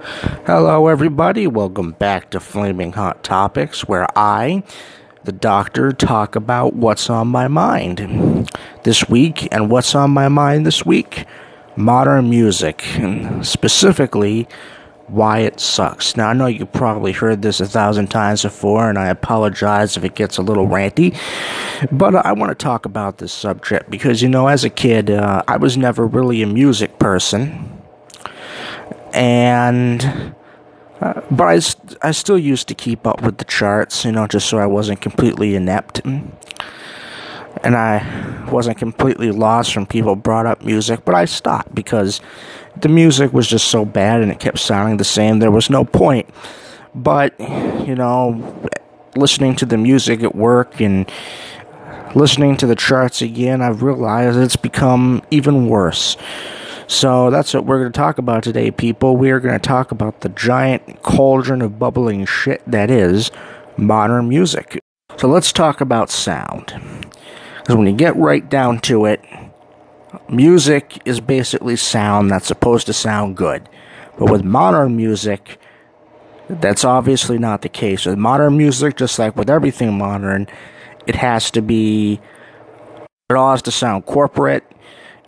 Hello, everybody. Welcome back to Flaming Hot Topics, where I, the doctor, talk about what's on my mind this week. And what's on my mind this week? Modern music, specifically, why it sucks. Now, I know you probably heard this a thousand times before, and I apologize if it gets a little ranty, but I want to talk about this subject because, you know, as a kid, uh, I was never really a music person and uh, but I, I still used to keep up with the charts, you know, just so I wasn't completely inept. And I wasn't completely lost when people brought up music, but I stopped because the music was just so bad and it kept sounding the same. There was no point. But, you know, listening to the music at work and listening to the charts again, I've realized it's become even worse. So that's what we're going to talk about today, people. We are going to talk about the giant cauldron of bubbling shit that is modern music. So let's talk about sound. Because when you get right down to it, music is basically sound that's supposed to sound good. But with modern music, that's obviously not the case. With modern music, just like with everything modern, it has to be, it all has to sound corporate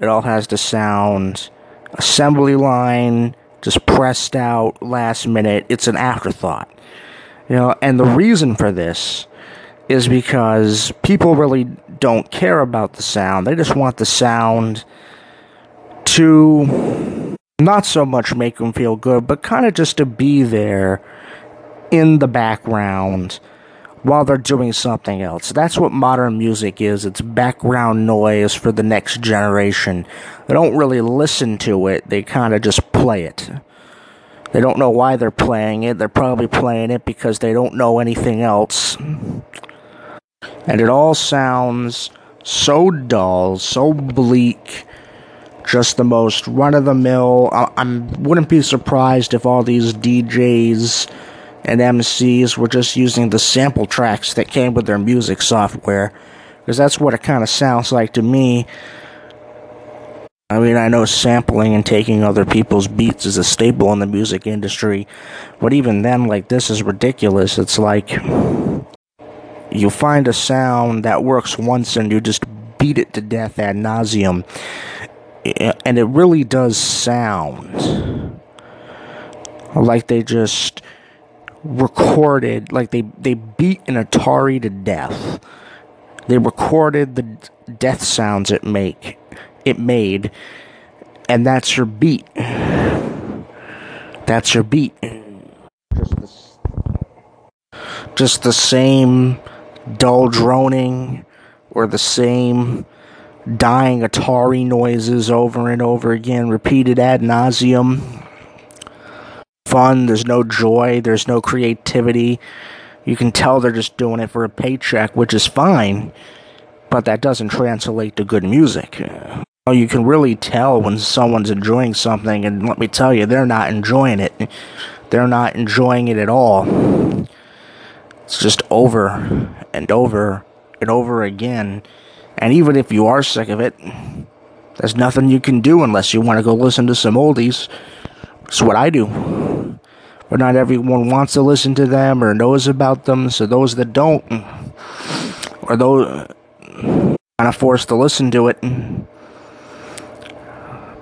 it all has the sound assembly line, just pressed out last minute. It's an afterthought. You know, and the reason for this is because people really don't care about the sound. They just want the sound to not so much make them feel good, but kind of just to be there in the background while they're doing something else. That's what modern music is. It's background noise for the next generation. They don't really listen to it, they kind of just play it. They don't know why they're playing it. They're probably playing it because they don't know anything else. And it all sounds so dull, so bleak, just the most run of the mill. I, I wouldn't be surprised if all these DJs and MCs were just using the sample tracks that came with their music software. Because that's what it kind of sounds like to me. I mean, I know sampling and taking other people's beats is a staple in the music industry, but even then, like, this is ridiculous. It's like you find a sound that works once and you just beat it to death ad nauseum. And it really does sound like they just recorded like they they beat an Atari to death. They recorded the death sounds it make it made, and that's your beat. That's your beat. Just the, just the same dull droning or the same dying Atari noises over and over again, repeated ad nauseum fun, there's no joy, there's no creativity. You can tell they're just doing it for a paycheck, which is fine, but that doesn't translate to good music. You can really tell when someone's enjoying something, and let me tell you, they're not enjoying it. They're not enjoying it at all. It's just over and over and over again. And even if you are sick of it, there's nothing you can do unless you want to go listen to some oldies. It's what I do. But not everyone wants to listen to them or knows about them, so those that don't, or those kind of forced to listen to it.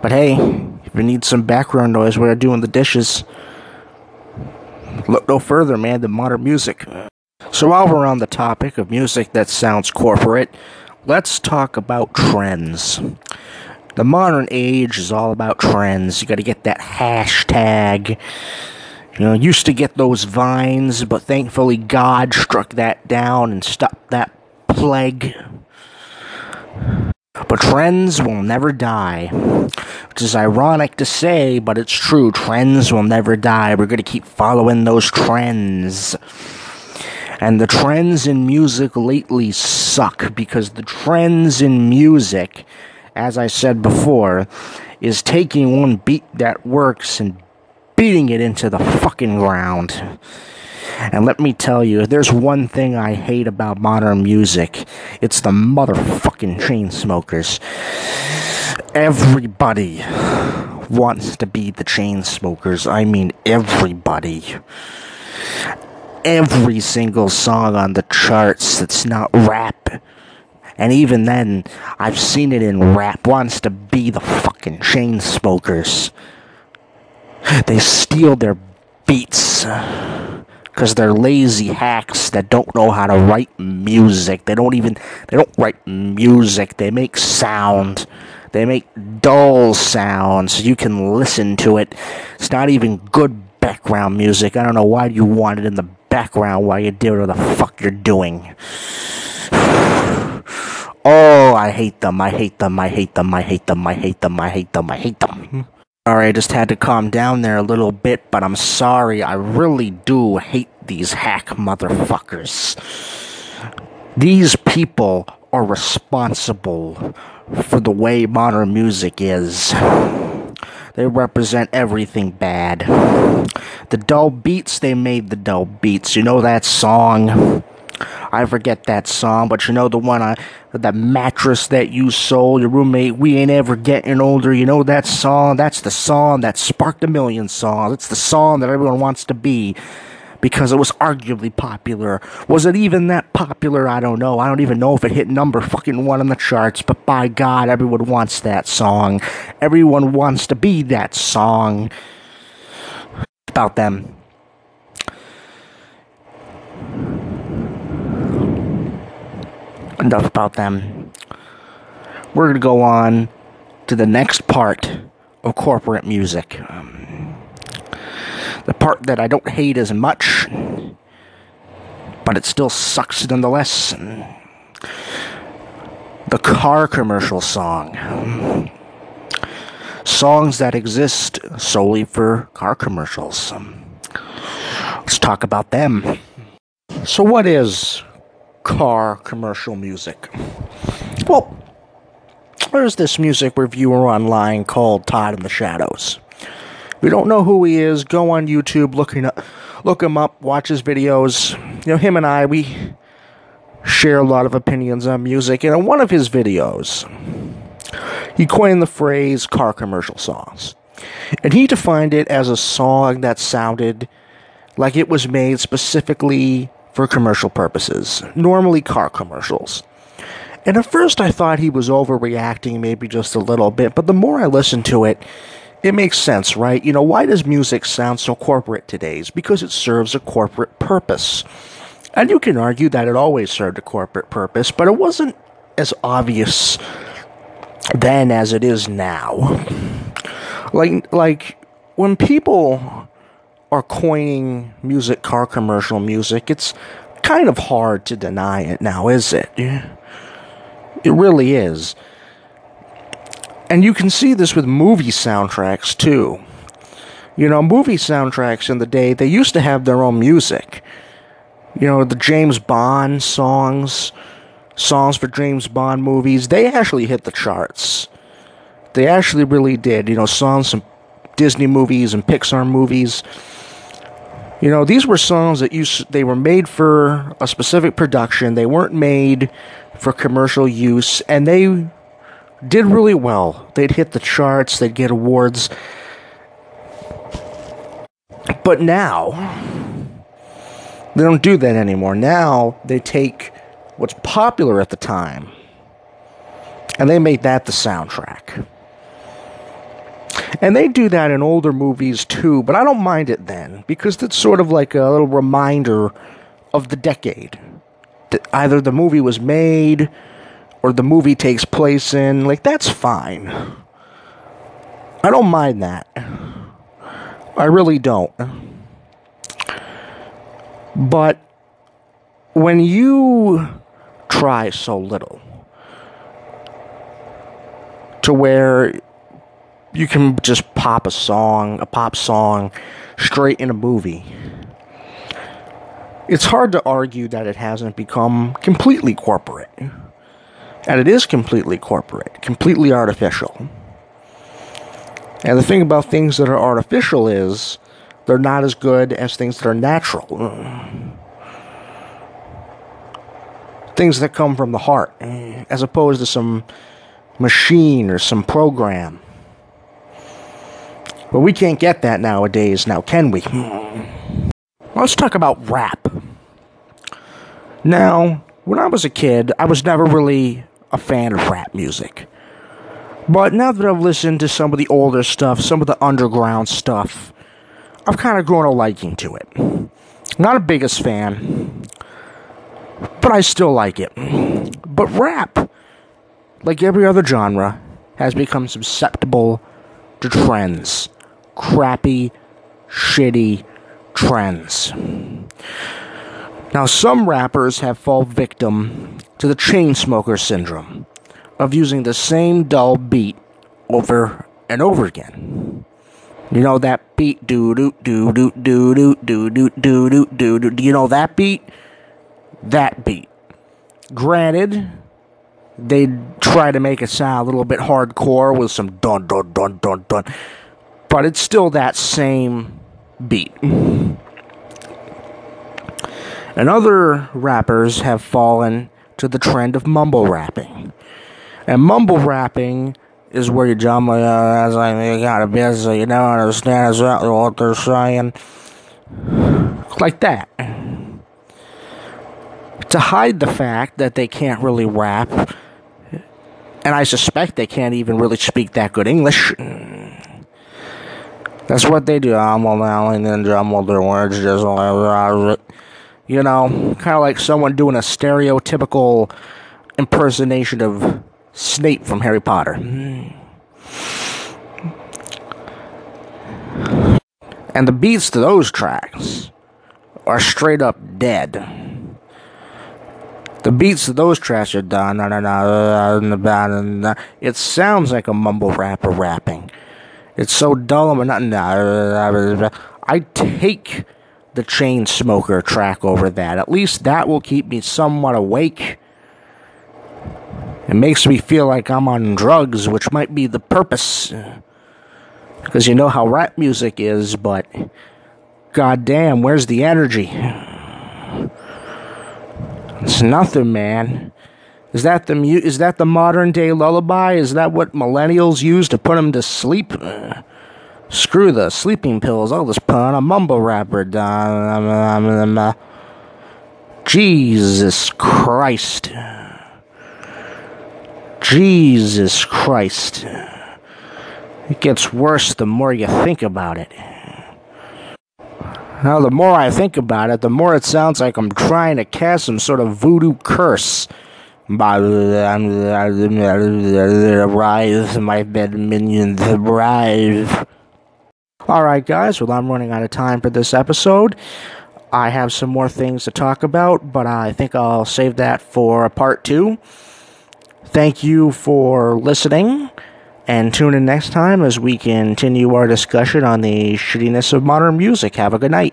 But hey, if you need some background noise while you're doing the dishes, look no further, man, than modern music. So while we're on the topic of music that sounds corporate, let's talk about trends the modern age is all about trends. You got to get that hashtag. You know, used to get those vines, but thankfully God struck that down and stopped that plague. But trends will never die. Which is ironic to say, but it's true. Trends will never die. We're going to keep following those trends. And the trends in music lately suck because the trends in music as I said before, is taking one beat that works and beating it into the fucking ground. And let me tell you, if there's one thing I hate about modern music, it's the motherfucking Chainsmokers. everybody wants to be the Chainsmokers. I mean, everybody. Every single song on the charts that's not rap. And even then, I've seen it in rap, wants to be the fucking Chainsmokers. They steal their beats because they're lazy hacks that don't know how to write music. They don't even they don't write music. They make sound. They make dull sounds so you can listen to it. It's not even good background music. I don't know why you want it in the background while you do whatever the fuck you're doing. Oh, I hate them. I hate them. I hate them. I hate them. I hate them. I hate them. I hate them. Sorry, I just had to calm down there a little bit, but I'm sorry. I really do hate these hack motherfuckers. These people are responsible for the way modern music is. They represent everything bad. The dull beats, they made the dull beats. You know that song? I forget that song, but you know the one I, that mattress that you sold your roommate. We ain't ever getting older. You know that song? That's the song that sparked a million songs. It's the song that everyone wants to be because it was arguably popular. Was it even that popular? I don't know. I don't even know if it hit number fucking one on the charts, but by God, everyone wants that song. Everyone wants to be that song. About them. Enough about them. We're going to go on to the next part of corporate music. Um, the part that I don't hate as much, but it still sucks nonetheless. The car commercial song. Songs that exist solely for car commercials. Let's talk about them. So, what is car commercial music? Well, there's this music reviewer online called Todd in the Shadows. If you don't know who he is, go on YouTube, looking up, look him up, watch his videos. You know, him and I, we share a lot of opinions on music. And in one of his videos, he coined the phrase car commercial songs. And he defined it as a song that sounded like it was made specifically for commercial purposes, normally car commercials. And at first I thought he was overreacting maybe just a little bit, but the more I listened to it, it makes sense, right? You know, why does music sound so corporate today? It's because it serves a corporate purpose. And you can argue that it always served a corporate purpose, but it wasn't as obvious then as it is now. Like like when people are coining music car commercial music, it's kind of hard to deny it now, is it? It really is. And you can see this with movie soundtracks too. You know, movie soundtracks in the day, they used to have their own music. You know, the James Bond songs, songs for James Bond movies, they actually hit the charts. They actually really did. You know, songs from Disney movies and Pixar movies. You know, these were songs that you they were made for a specific production. They weren't made for commercial use and they did really well. They'd hit the charts, they'd get awards. But now, they don't do that anymore. Now, they take what's popular at the time and they make that the soundtrack. And they do that in older movies too, but I don't mind it then because it's sort of like a little reminder of the decade. That Either the movie was made or the movie takes place in, like, that's fine. I don't mind that. I really don't. But when you try so little to where you can just pop a song, a pop song, straight in a movie, it's hard to argue that it hasn't become completely corporate. And it is completely corporate, completely artificial. And the thing about things that are artificial is they're not as good as things that are natural. Things that come from the heart, as opposed to some machine or some program. But we can't get that nowadays, now can we? Let's talk about rap. Now, when I was a kid, I was never really a fan of rap music. But now that I've listened to some of the older stuff, some of the underground stuff, I've kind of grown a liking to it. Not a biggest fan, but I still like it. But rap, like every other genre, has become susceptible to trends. Crappy, shitty trends. Now, some rappers have fallen victim to the Chainsmoker syndrome of using the same dull beat over and over again. You know that beat do do do do do do do do do do do do do you know that beat? That beat. Granted, they try to make it sound a little bit hardcore with some dun dun dun dun dun. But it's still that same beat. And other rappers have fallen to the trend of mumble rapping. And mumble rapping is where you jump like, uh, I you got a business, you don't understand exactly what they're saying. Like that. To hide the fact that they can't really rap, and I suspect they can't even really speak that good English. That's what they do. I'm and then jumble their words just like you know, kind of like someone doing a stereotypical impersonation of Snape from Harry Potter. And the beats to those tracks are straight up dead. The beats to those tracks are done. It sounds like a mumble rapper rapping. It's so dull. And not I take the Chainsmoker track over that. At least that will keep me somewhat awake. It makes me feel like I'm on drugs, which might be the purpose. Because you know how rap music is, but goddamn, where's the energy? It's nothing, man. Is that the mu- is that the modern day lullaby? Is that what millennials use to put them to sleep? Screw the sleeping pills. All this pun, a mumble rapper. Jesus Christ. Jesus Christ. It gets worse the more you think about it. Now, the more I think about it, the more it sounds like I'm trying to cast some sort of voodoo curse. Rise, my bed minions, rise. Alright, guys, well, I'm running out of time for this episode. I have some more things to talk about, but I think I'll save that for part two. Thank you for listening, and tune in next time as we continue our discussion on the shittiness of modern music. Have a good night.